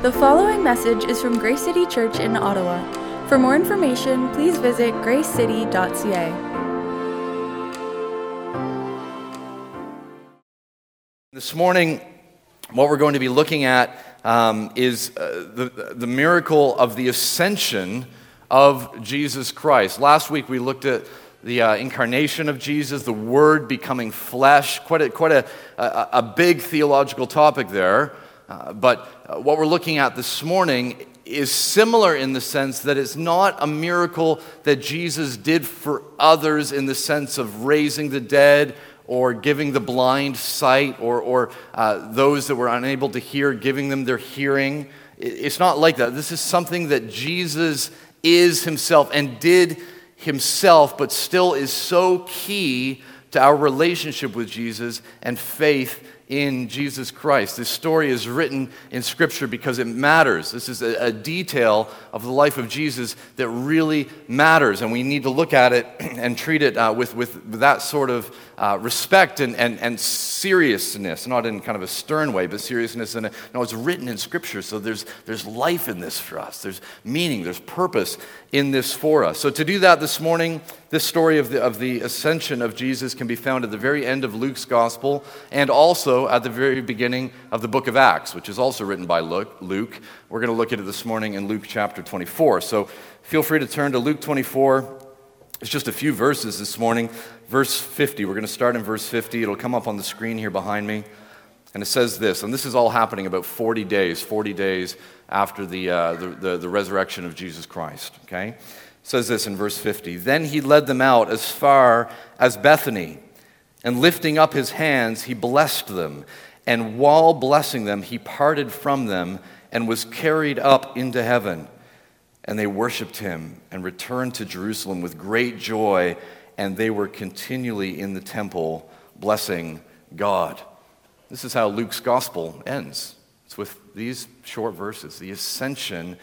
The following message is from Grace City Church in Ottawa. For more information, please visit gracecity.ca. This morning, what we're going to be looking at um, is uh, the, the miracle of the ascension of Jesus Christ. Last week, we looked at the uh, incarnation of Jesus, the Word becoming flesh, quite a, quite a, a, a big theological topic there. Uh, but uh, what we're looking at this morning is similar in the sense that it's not a miracle that Jesus did for others in the sense of raising the dead or giving the blind sight or, or uh, those that were unable to hear, giving them their hearing. It's not like that. This is something that Jesus is himself and did himself, but still is so key to our relationship with Jesus and faith in Jesus Christ. This story is written in Scripture because it matters. This is a, a, detail of the life of Jesus that really matters, and we need to look at it and treat it uh, with, with that sort of uh, respect and, and, and seriousness, not in kind of a stern way, but seriousness. And no, it's written in Scripture, so there's, there's life in this for us. There's meaning, there's purpose in this for us. So, to do that this morning, this story of the, of the ascension of Jesus can be found at the very end of Luke's gospel and also at the very beginning of the book of Acts, which is also written by Luke. We're going to look at it this morning in Luke chapter 24. So, feel free to turn to Luke 24. It's just a few verses this morning. Verse 50, we're going to start in verse 50. It'll come up on the screen here behind me. And it says this, and this is all happening about 40 days, 40 days after the, uh, the, the, the resurrection of Jesus Christ. Okay? It says this in verse 50 Then he led them out as far as Bethany, and lifting up his hands, he blessed them. And while blessing them, he parted from them and was carried up into heaven. And they worshiped him and returned to Jerusalem with great joy, and they were continually in the temple blessing God. This is how Luke's gospel ends. It's with these short verses the ascension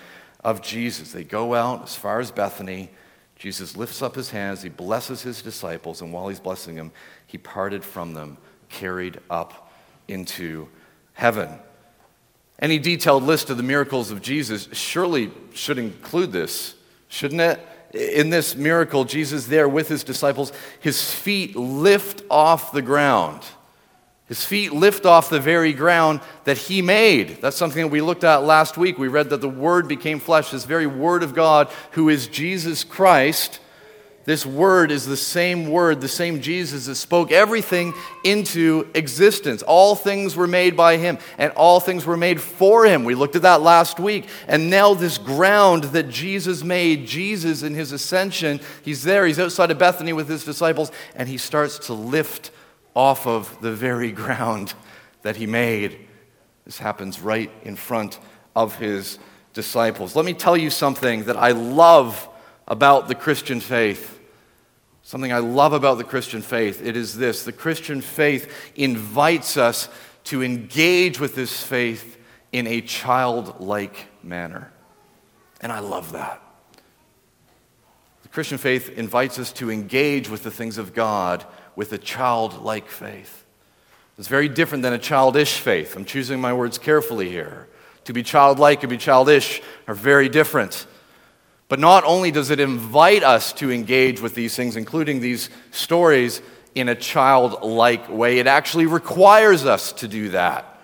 of Jesus. They go out as far as Bethany. Jesus lifts up his hands, he blesses his disciples, and while he's blessing them, he parted from them, carried up into heaven. Any detailed list of the miracles of Jesus surely should include this, shouldn't it? In this miracle, Jesus there with his disciples, his feet lift off the ground. His feet lift off the very ground that he made. That's something that we looked at last week. We read that the Word became flesh, this very Word of God, who is Jesus Christ this word is the same word, the same Jesus that spoke everything into existence. All things were made by him, and all things were made for him. We looked at that last week. And now, this ground that Jesus made, Jesus in his ascension, he's there, he's outside of Bethany with his disciples, and he starts to lift off of the very ground that he made. This happens right in front of his disciples. Let me tell you something that I love about the Christian faith. Something I love about the Christian faith, it is this the Christian faith invites us to engage with this faith in a childlike manner. And I love that. The Christian faith invites us to engage with the things of God with a childlike faith. It's very different than a childish faith. I'm choosing my words carefully here. To be childlike and be childish are very different. But not only does it invite us to engage with these things, including these stories, in a childlike way, it actually requires us to do that.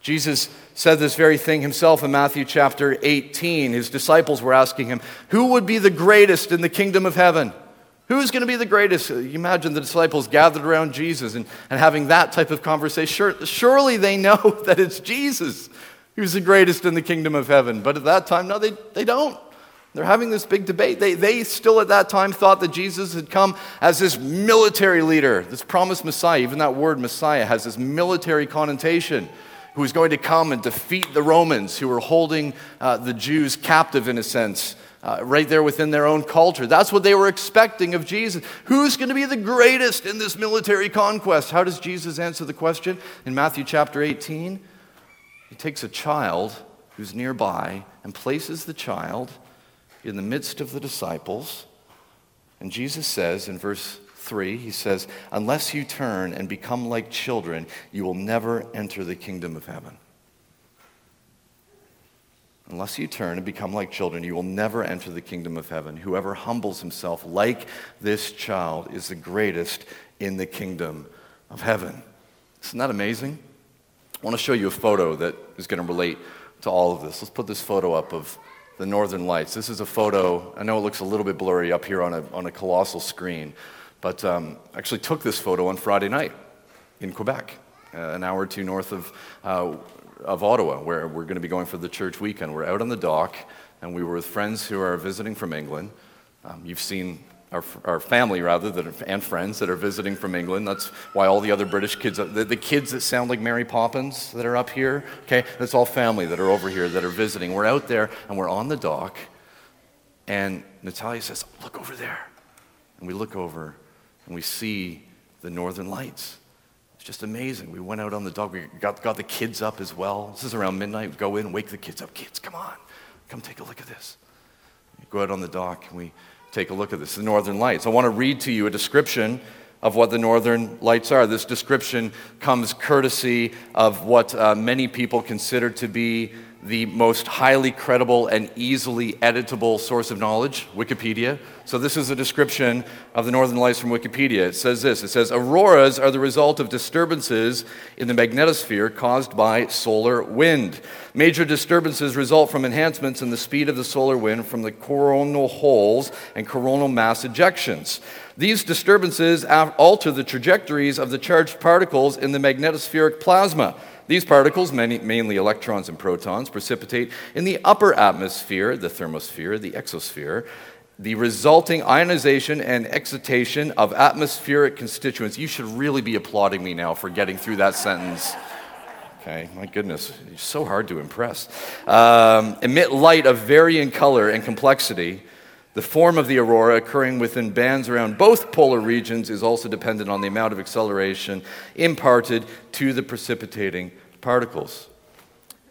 Jesus said this very thing himself in Matthew chapter 18. His disciples were asking him, Who would be the greatest in the kingdom of heaven? Who's going to be the greatest? Uh, you imagine the disciples gathered around Jesus and, and having that type of conversation. Sure, surely they know that it's Jesus who's the greatest in the kingdom of heaven. But at that time, no, they, they don't. They're having this big debate. They, they still at that time thought that Jesus had come as this military leader, this promised Messiah. Even that word Messiah has this military connotation, who was going to come and defeat the Romans who were holding uh, the Jews captive in a sense. Uh, right there within their own culture. That's what they were expecting of Jesus. Who's going to be the greatest in this military conquest? How does Jesus answer the question in Matthew chapter 18? He takes a child who's nearby and places the child in the midst of the disciples. And Jesus says in verse 3, he says, Unless you turn and become like children, you will never enter the kingdom of heaven. Unless you turn and become like children, you will never enter the kingdom of heaven. Whoever humbles himself like this child is the greatest in the kingdom of heaven. Isn't that amazing? I want to show you a photo that is going to relate to all of this. Let's put this photo up of the northern lights. This is a photo, I know it looks a little bit blurry up here on a, on a colossal screen, but um, actually took this photo on Friday night in Quebec, uh, an hour or two north of, uh, of Ottawa, where we're going to be going for the church weekend. We're out on the dock, and we were with friends who are visiting from England. Um, you've seen our, our family, rather, that are, and friends that are visiting from England. That's why all the other British kids, the, the kids that sound like Mary Poppins that are up here, okay, that's all family that are over here that are visiting. We're out there, and we're on the dock, and Natalia says, Look over there. And we look over, and we see the northern lights It's just amazing. We went out on the dock. We got, got the kids up as well. This is around midnight. We go in, wake the kids up. Kids, come on. Come take a look at this. We go out on the dock and we take a look at this. The Northern Lights. I want to read to you a description of what the Northern Lights are. This description comes courtesy of what uh, many people consider to be the most highly credible and easily editable source of knowledge, Wikipedia. So, this is a description of the northern lights from Wikipedia. It says this It says, Auroras are the result of disturbances in the magnetosphere caused by solar wind. Major disturbances result from enhancements in the speed of the solar wind from the coronal holes and coronal mass ejections. These disturbances alter the trajectories of the charged particles in the magnetospheric plasma. These particles, many, mainly electrons and protons, precipitate in the upper atmosphere, the thermosphere, the exosphere, the resulting ionization and excitation of atmospheric constituents. You should really be applauding me now for getting through that sentence. Okay, my goodness, so hard to impress. Um, emit light of varying color and complexity. The form of the aurora occurring within bands around both polar regions is also dependent on the amount of acceleration imparted to the precipitating particles.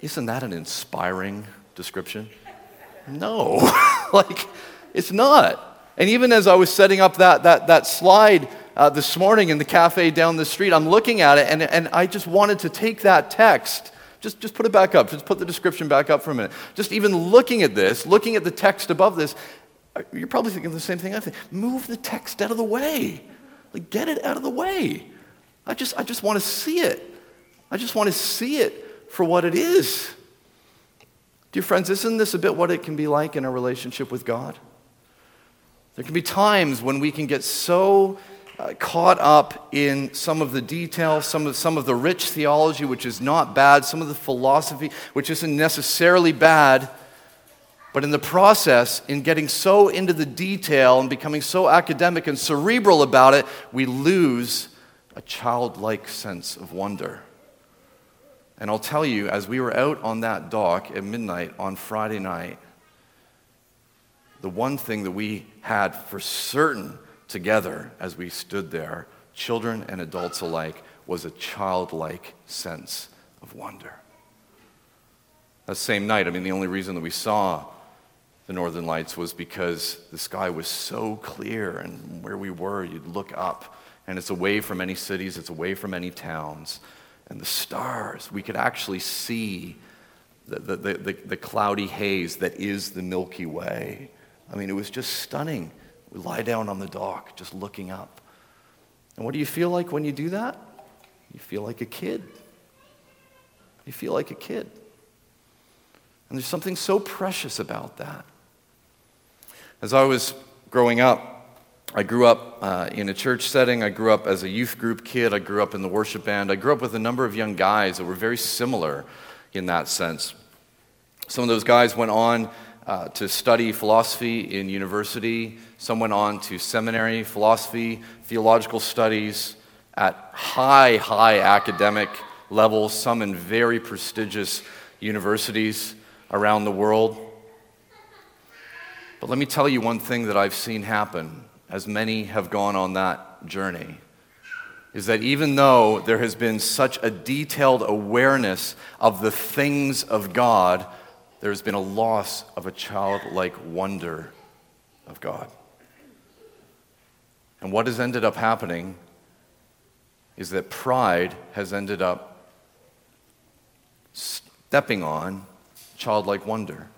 Isn't that an inspiring description? No, like, it's not. And even as I was setting up that, that, that slide uh, this morning in the cafe down the street, I'm looking at it and, and I just wanted to take that text. Just, just put it back up. Just put the description back up for a minute. Just even looking at this, looking at the text above this, you're probably thinking the same thing I think. Move the text out of the way. Like, get it out of the way. I just, I just want to see it. I just want to see it for what it is. Dear friends, isn't this a bit what it can be like in a relationship with God? There can be times when we can get so uh, caught up in some of the details, some of, some of the rich theology, which is not bad, some of the philosophy, which isn't necessarily bad but in the process, in getting so into the detail and becoming so academic and cerebral about it, we lose a childlike sense of wonder. And I'll tell you, as we were out on that dock at midnight on Friday night, the one thing that we had for certain together as we stood there, children and adults alike, was a childlike sense of wonder. That same night, I mean, the only reason that we saw the northern lights was because the sky was so clear and where we were you'd look up and it's away from any cities it's away from any towns. And the stars we could actually see the, the, the, the, cloudy haze that is the milky way. I mean it was just stunning. We lie down on the dock just looking up. And what do you feel like when you do that? You feel like a kid. You feel like a kid. And there's something so precious about that as I was growing up, I grew up uh, in a church setting. I grew up as a youth group kid. I grew up in the worship band. I grew up with a number of young guys that were very similar in that sense. Some of those guys went on uh, to study philosophy in university. Some went on to seminary, philosophy, theological studies at high, high academic levels, some in very prestigious universities around the world. But let me tell you one thing that I've seen happen as many have gone on that journey is that even though there has been such a detailed awareness of the things of God, there has been a loss of a childlike wonder of God. And what has ended up happening is that pride has ended up stepping on childlike wonder.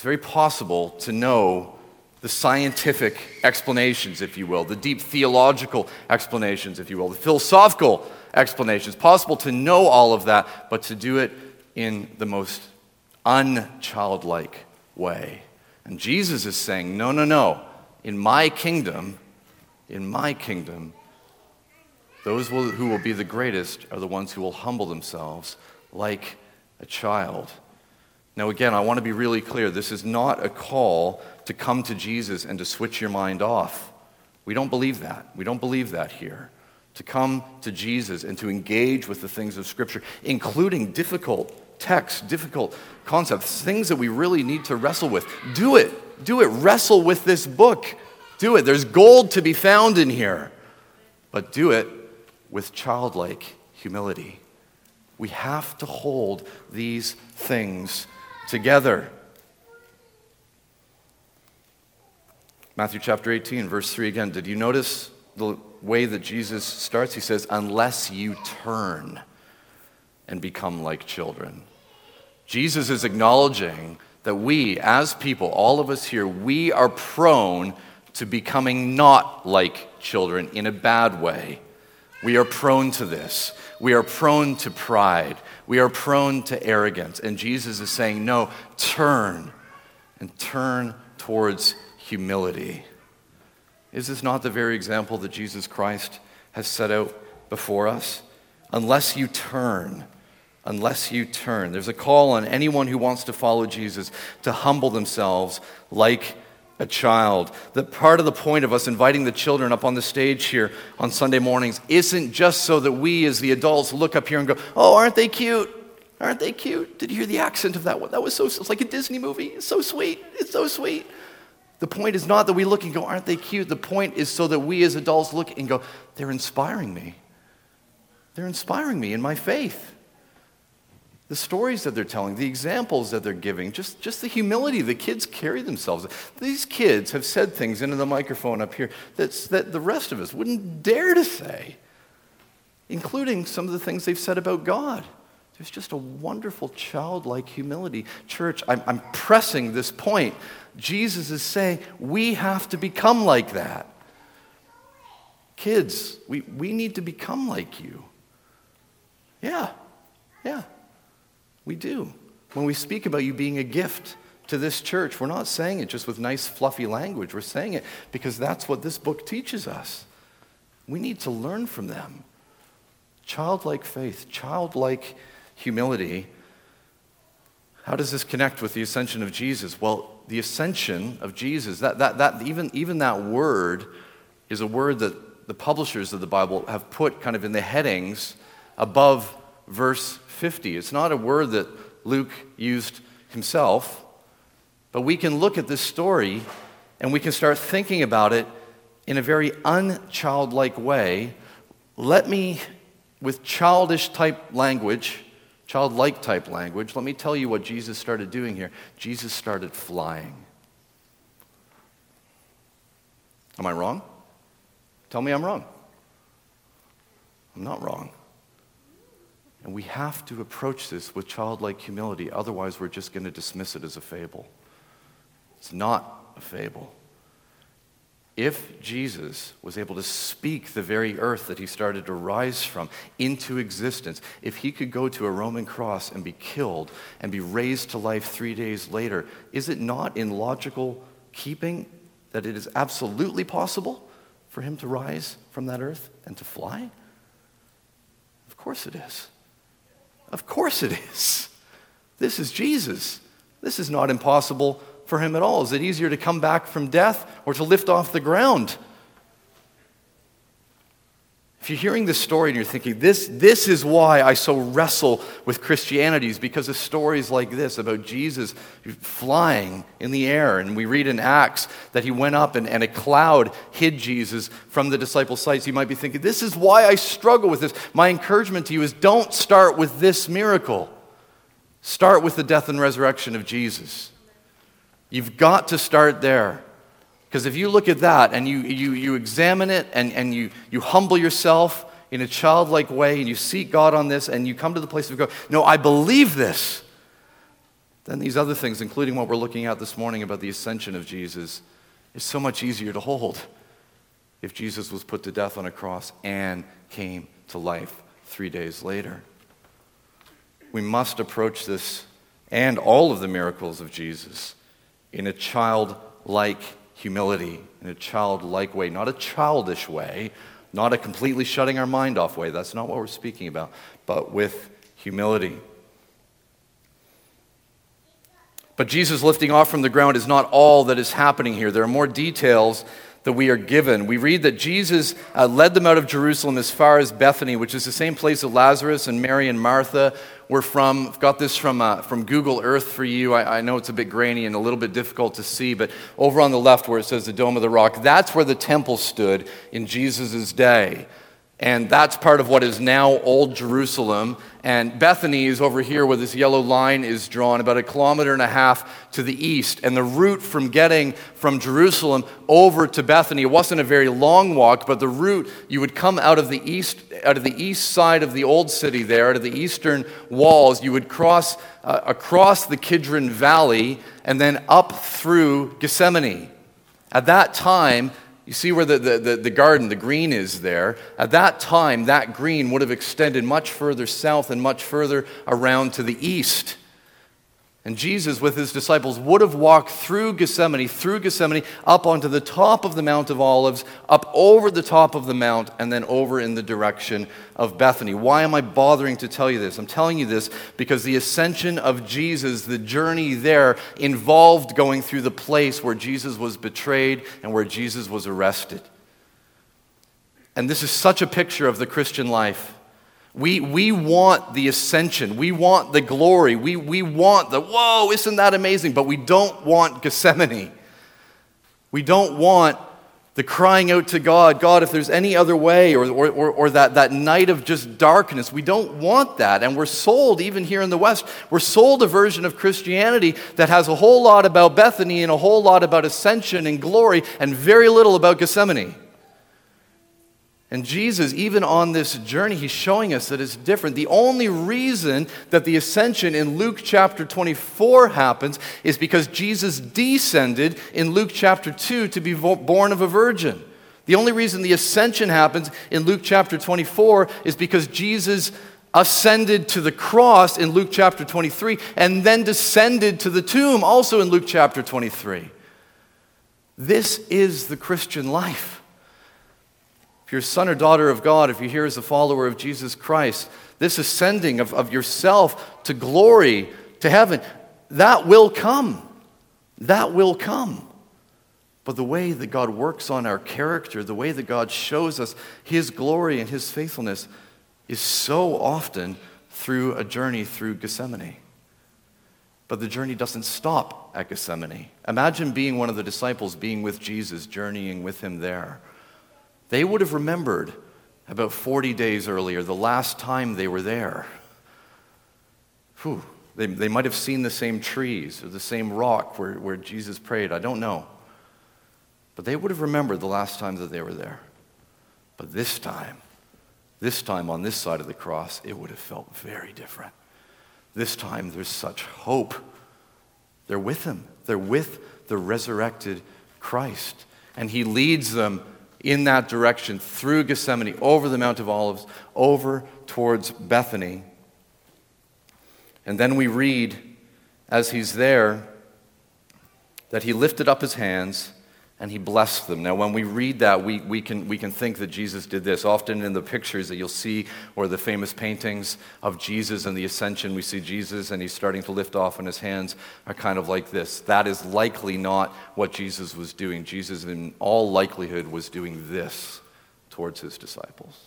It's very possible to know the scientific explanations, if you will, the deep theological explanations, if you will, the philosophical explanations. Possible to know all of that, but to do it in the most unchildlike way. And Jesus is saying, no, no, no. In my kingdom, in my kingdom, those who will be the greatest are the ones who will humble themselves like a child. Now, again, I want to be really clear. This is not a call to come to Jesus and to switch your mind off. We don't believe that. We don't believe that here. To come to Jesus and to engage with the things of Scripture, including difficult texts, difficult concepts, things that we really need to wrestle with. Do it. Do it. Wrestle with this book. Do it. There's gold to be found in here. But do it with childlike humility. We have to hold these things together. Matthew chapter 18, verse 3 again. Did you notice the way that Jesus starts? He says, Unless you turn and become like children. Jesus is acknowledging that we, as people, all of us here, we are prone to becoming not like children in a bad way. We are prone to this. We are prone to pride. We are prone to arrogance. And Jesus is saying, no, turn and turn towards humility. Is this not the very example that Jesus Christ has set out before us? Unless you turn, unless you turn. There's a call on anyone who wants to follow Jesus to humble themselves like a child. That part of the point of us inviting the children up on the stage here on Sunday mornings isn't just so that we as the adults look up here and go, oh, aren't they cute? Aren't they cute? Did you hear the accent of that one? That was so, it's like a Disney movie. It's so sweet. It's so sweet. The point is not that we look and go, aren't they cute? The point is so that we as adults look and go, they're inspiring me. They're inspiring me in my faith the stories that they're telling, the examples that they're giving, just, just the humility the kids carry themselves. These kids have said things into the microphone up here that's, that the rest of us wouldn't dare to say, including some of the things they've said about God. There's just a wonderful childlike humility. Church, I'm, I'm pressing this point. Jesus is saying we have to become like that. Kids, we, we need to become like you. Yeah, yeah. We do. When we speak about you being a gift to this church, we're not saying it just with nice, fluffy language. We're saying it because that's what this book teaches us. We need to learn from them. Childlike faith, childlike humility. How does this connect with the ascension of Jesus? Well, the ascension of Jesus, that, that, that, even, even that word is a word that the publishers of the Bible have put kind of in the headings above verse 50. It's not a word that Luke used himself, but we can look at this story and we can start thinking about it in a very unchildlike way. Let me, with childish type language, childlike type language, let me tell you what Jesus started doing here. Jesus started flying. Am I wrong? Tell me I'm wrong. I'm not wrong. And we have to approach this with childlike humility, otherwise, we're just going to dismiss it as a fable. It's not a fable. If Jesus was able to speak the very earth that he started to rise from into existence, if he could go to a Roman cross and be killed and be raised to life three days later, is it not in logical keeping that it is absolutely possible for him to rise from that earth and to fly? Of course it is. Of course it is. This is Jesus. This is not impossible for him at all. Is it easier to come back from death or to lift off the ground? If you're hearing this story and you're thinking, this, this is why I so wrestle with Christianity, is because of stories like this about Jesus flying in the air. And we read in Acts that he went up and, and a cloud hid Jesus from the disciples' sight. You might be thinking, this is why I struggle with this. My encouragement to you is don't start with this miracle, start with the death and resurrection of Jesus. You've got to start there. Because if you look at that and you, you, you examine it and, and you, you humble yourself in a childlike way and you seek God on this and you come to the place of God, no, I believe this. then these other things, including what we're looking at this morning about the ascension of Jesus, is so much easier to hold if Jesus was put to death on a cross and came to life three days later. We must approach this and all of the miracles of Jesus in a childlike humility, in a childlike way, not a childish way, not a completely shutting our mind off way. That's not what we're speaking about, but with humility. But Jesus lifting off from the ground is not all that is happening here. There are more details that we are given. We read that Jesus uh, led them out of Jerusalem as far as Bethany, which is the same place that Lazarus and Mary and Martha were from. I've got this from, uh, from Google Earth for you. I, I know it's a bit grainy and a little bit difficult to see, but over on the left where it says the Dome of the Rock, that's where the temple stood in Jesus' day. And that's part of what is now Old Jerusalem. And Bethany is over here where this yellow line is drawn, about a kilometer and a half to the east. And the route from getting from Jerusalem over to Bethany wasn't a very long walk, but the route you would come out of the east, out of the east side of the old city there, out of the eastern walls. You would cross uh, across the Kidron Valley and then up through Gethsemane. At that time, you see where the, the, the, the, garden, the green is there? At that time, that green would have extended much further south and much further around to the east. And Jesus, with his disciples, would have walked through Gethsemane, through Gethsemane, up onto the top of the Mount of Olives, up over the top of the mount, and then over in the direction of Bethany. Why am I bothering to tell you this? I'm telling you this because the ascension of Jesus, the journey there, involved going through the place where Jesus was betrayed and where Jesus was arrested. And this is such a picture of the Christian life. We, we want the ascension. We want the glory. We, we want the, whoa, isn't that amazing? But we don't want Gethsemane. We don't want the crying out to God, God, if there's any other way, or, or, or, that, that night of just darkness. We don't want that. And we're sold, even here in the West, we're sold a version of Christianity that has a whole lot about Bethany and a whole lot about ascension and glory and very little about Gethsemane. And Jesus, even on this journey, he's showing us that it's different. The only reason that the ascension in Luke chapter 24 happens is because Jesus descended in Luke chapter 2 to be born of a virgin. The only reason the ascension happens in Luke chapter 24 is because Jesus ascended to the cross in Luke chapter 23 and then descended to the tomb also in Luke chapter 23. This is the Christian life. If you're a son or daughter of God, if you're here as a follower of Jesus Christ, this ascending of, of yourself to glory, to heaven, that will come. That will come. But the way that God works on our character, the way that God shows us His glory and His faithfulness, is so often through a journey through Gethsemane. But the journey doesn't stop at Gethsemane. Imagine being one of the disciples, being with Jesus, journeying with Him there. They would have remembered about 40 days earlier, the last time they were there. Whew, they, they might have seen the same trees or the same rock where, where Jesus prayed. I don't know. But they would have remembered the last time that they were there. But this time, this time on this side of the cross, it would have felt very different. This time, there's such hope. They're with him, they're with the resurrected Christ. And he leads them in that direction through Gethsemane, over the Mount of Olives, over towards Bethany. And then we read, as he's there, that he lifted up his hands and he blessed them. Now, when we read that, we, we, can, we can think that Jesus did this. Often in the pictures that you'll see, or the famous paintings of Jesus and the ascension, we see Jesus and he's starting to lift off, and his hands are kind of like this. That is likely not what Jesus was doing. Jesus, in all likelihood, was doing this towards his disciples.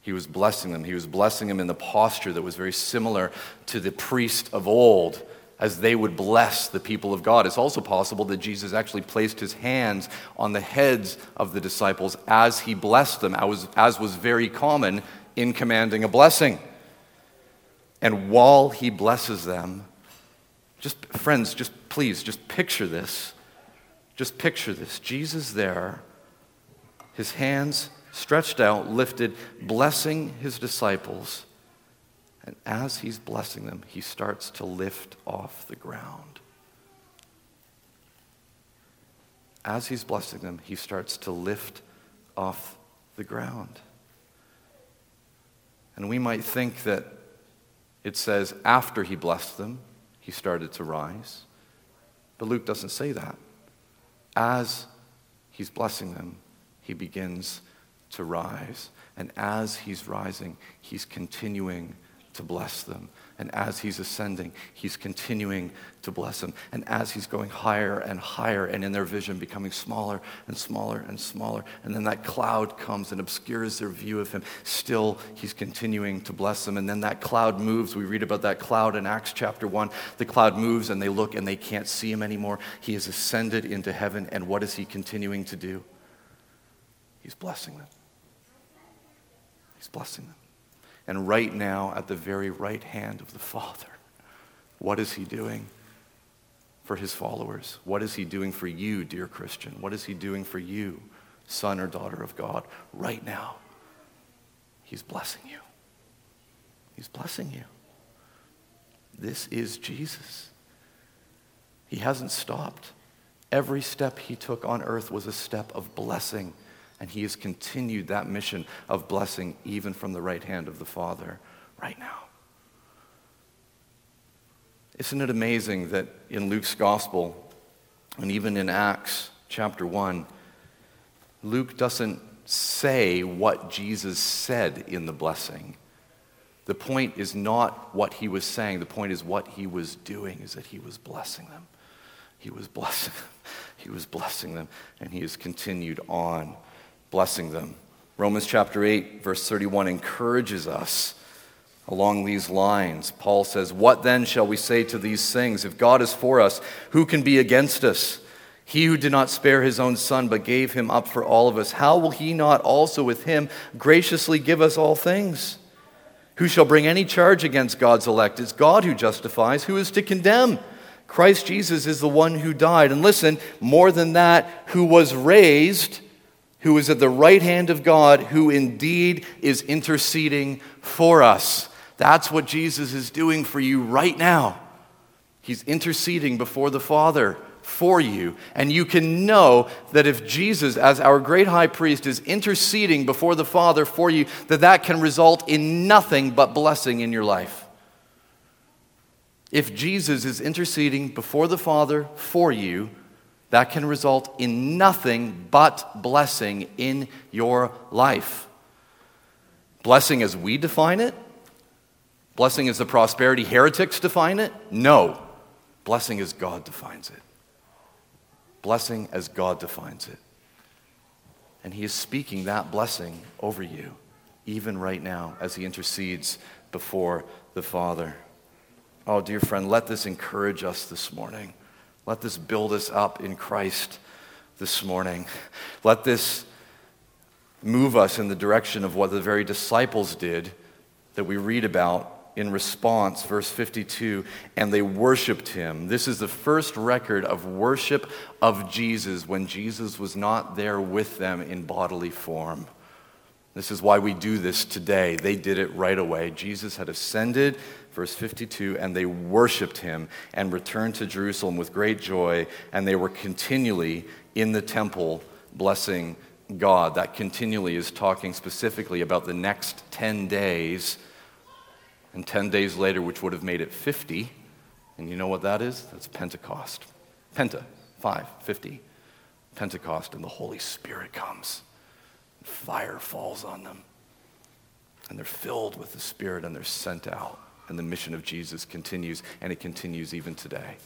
He was blessing them. He was blessing them in the posture that was very similar to the priest of old as they would bless the people of God. It's also possible that Jesus actually placed his hands on the heads of the disciples as he blessed them, as was very common in commanding a blessing. And while he blesses them, just friends, just please, just picture this. Just picture this. Jesus there, his hands stretched out, lifted, blessing his disciples. And as he's blessing them, he starts to lift off the ground. As he's blessing them, he starts to lift off the ground. And we might think that it says after he blessed them, he started to rise. But Luke doesn't say that. As he's blessing them, he begins to rise. And as he's rising, he's continuing to bless them. And as he's ascending, he's continuing to bless them. And as he's going higher and higher, and in their vision becoming smaller and smaller and smaller, and then that cloud comes and obscures their view of him, still he's continuing to bless them. And then that cloud moves. We read about that cloud in Acts chapter 1. The cloud moves, and they look and they can't see him anymore. He has ascended into heaven, and what is he continuing to do? He's blessing them. He's blessing them. And right now, at the very right hand of the Father, what is He doing for His followers? What is He doing for you, dear Christian? What is He doing for you, son or daughter of God, right now? He's blessing you. He's blessing you. This is Jesus. He hasn't stopped. Every step he took on earth was a step of blessing and he has continued that mission of blessing even from the right hand of the Father right now. Isn't it amazing that in Luke's gospel and even in Acts chapter 1, Luke doesn't say what Jesus said in the blessing. The point is not what he was saying, the point is what he was doing, is that he was blessing them. He was blessing them. He was blessing them, and he has continued on blessing them. Romans chapter 8, verse 31 encourages us along these lines. Paul says, What then shall we say to these things? If God is for us, who can be against us? He who did not spare his own son, but gave him up for all of us, how will he not also with him graciously give us all things? Who shall bring any charge against God's elect? It's God who justifies. Who is to condemn? Christ Jesus is the one who died. And listen, more than that, who was raised who is at the right hand of God, who indeed is interceding for us. That's what Jesus is doing for you right now. He's interceding before the Father for you. And you can know that if Jesus, as our great high priest, is interceding before the Father for you, that that can result in nothing but blessing in your life. If Jesus is interceding before the Father for you, that can result in nothing but blessing in your life. Blessing as we define it? Blessing as the prosperity heretics define it? No. Blessing as God defines it. Blessing as God defines it. And He is speaking that blessing over you, even right now, as He intercedes before the Father. Oh, dear friend, let this encourage us this morning. Let this build us up in Christ this morning. Let this move us in the direction of what the very disciples did that we read about in response, verse 52, and they worshiped him. This is the first record of worship of Jesus when Jesus was not there with them in bodily form. This is why we do this today. They did it right away. Jesus had ascended verse 52 and they worshiped him and returned to Jerusalem with great joy, and they were continually in the temple blessing God. That continually is talking specifically about the next 10 days, and 10 days later, which would have made it 50. And you know what that is? That's Pentecost. Penta, 5, 50. Pentecost, and the Holy Spirit comes. Fire falls on them. And they're filled with the Spirit and they're sent out. And the mission of Jesus continues, and it continues even today.